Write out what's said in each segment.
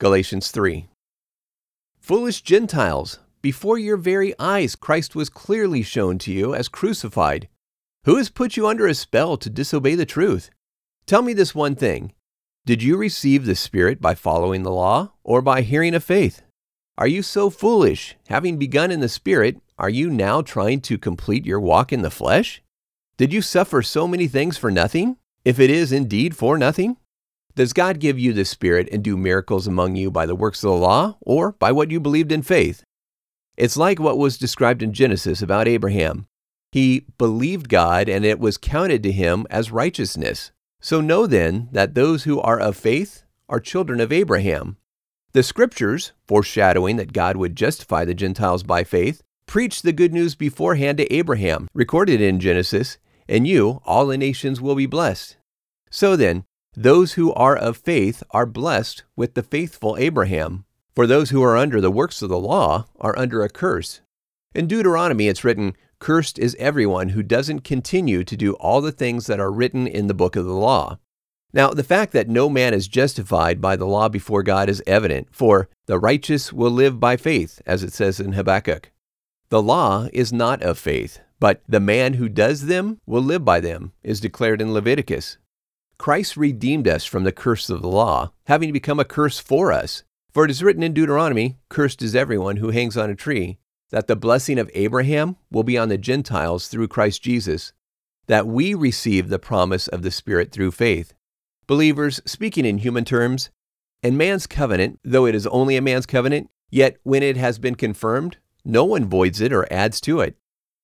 Galatians 3. Foolish Gentiles, before your very eyes Christ was clearly shown to you as crucified. Who has put you under a spell to disobey the truth? Tell me this one thing. Did you receive the Spirit by following the law or by hearing of faith? Are you so foolish? Having begun in the Spirit, are you now trying to complete your walk in the flesh? Did you suffer so many things for nothing, if it is indeed for nothing? Does God give you the Spirit and do miracles among you by the works of the law or by what you believed in faith? It's like what was described in Genesis about Abraham. He believed God and it was counted to him as righteousness. So know then that those who are of faith are children of Abraham. The scriptures, foreshadowing that God would justify the Gentiles by faith, preached the good news beforehand to Abraham, recorded in Genesis, and you, all the nations, will be blessed. So then, those who are of faith are blessed with the faithful Abraham. For those who are under the works of the law are under a curse. In Deuteronomy, it's written, Cursed is everyone who doesn't continue to do all the things that are written in the book of the law. Now, the fact that no man is justified by the law before God is evident, for the righteous will live by faith, as it says in Habakkuk. The law is not of faith, but the man who does them will live by them, is declared in Leviticus. Christ redeemed us from the curse of the law, having become a curse for us. For it is written in Deuteronomy, Cursed is everyone who hangs on a tree, that the blessing of Abraham will be on the Gentiles through Christ Jesus, that we receive the promise of the Spirit through faith. Believers, speaking in human terms, and man's covenant, though it is only a man's covenant, yet when it has been confirmed, no one voids it or adds to it.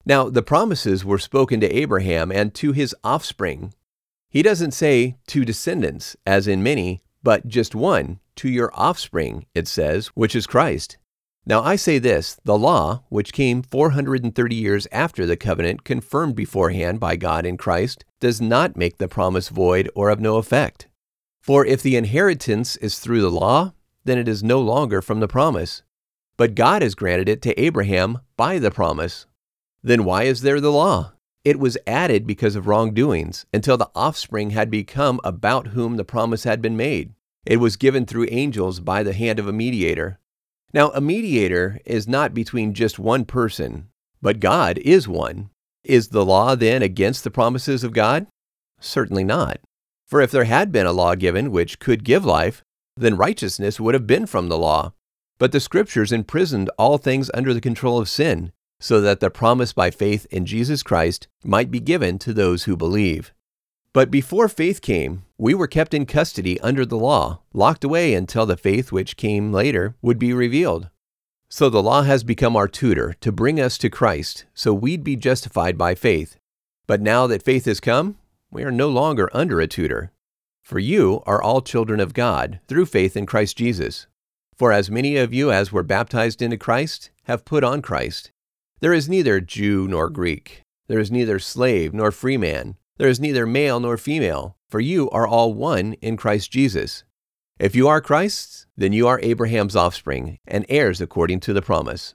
Now, the promises were spoken to Abraham and to his offspring. He doesn't say to descendants, as in many, but just one, to your offspring, it says, which is Christ. Now I say this the law, which came 430 years after the covenant confirmed beforehand by God in Christ, does not make the promise void or of no effect. For if the inheritance is through the law, then it is no longer from the promise. But God has granted it to Abraham by the promise. Then why is there the law? It was added because of wrongdoings, until the offspring had become about whom the promise had been made. It was given through angels by the hand of a mediator. Now, a mediator is not between just one person, but God is one. Is the law then against the promises of God? Certainly not. For if there had been a law given which could give life, then righteousness would have been from the law. But the Scriptures imprisoned all things under the control of sin, so that the promise by faith in Jesus Christ might be given to those who believe. But before faith came, we were kept in custody under the law, locked away until the faith which came later would be revealed. So the law has become our tutor to bring us to Christ, so we'd be justified by faith. But now that faith has come, we are no longer under a tutor. For you are all children of God through faith in Christ Jesus. For as many of you as were baptized into Christ have put on Christ. There is neither Jew nor mm. Greek, there is neither slave nor free man there is neither male nor female, for you are all one in Christ Jesus. If you are Christ's, then you are Abraham's offspring and heirs according to the promise.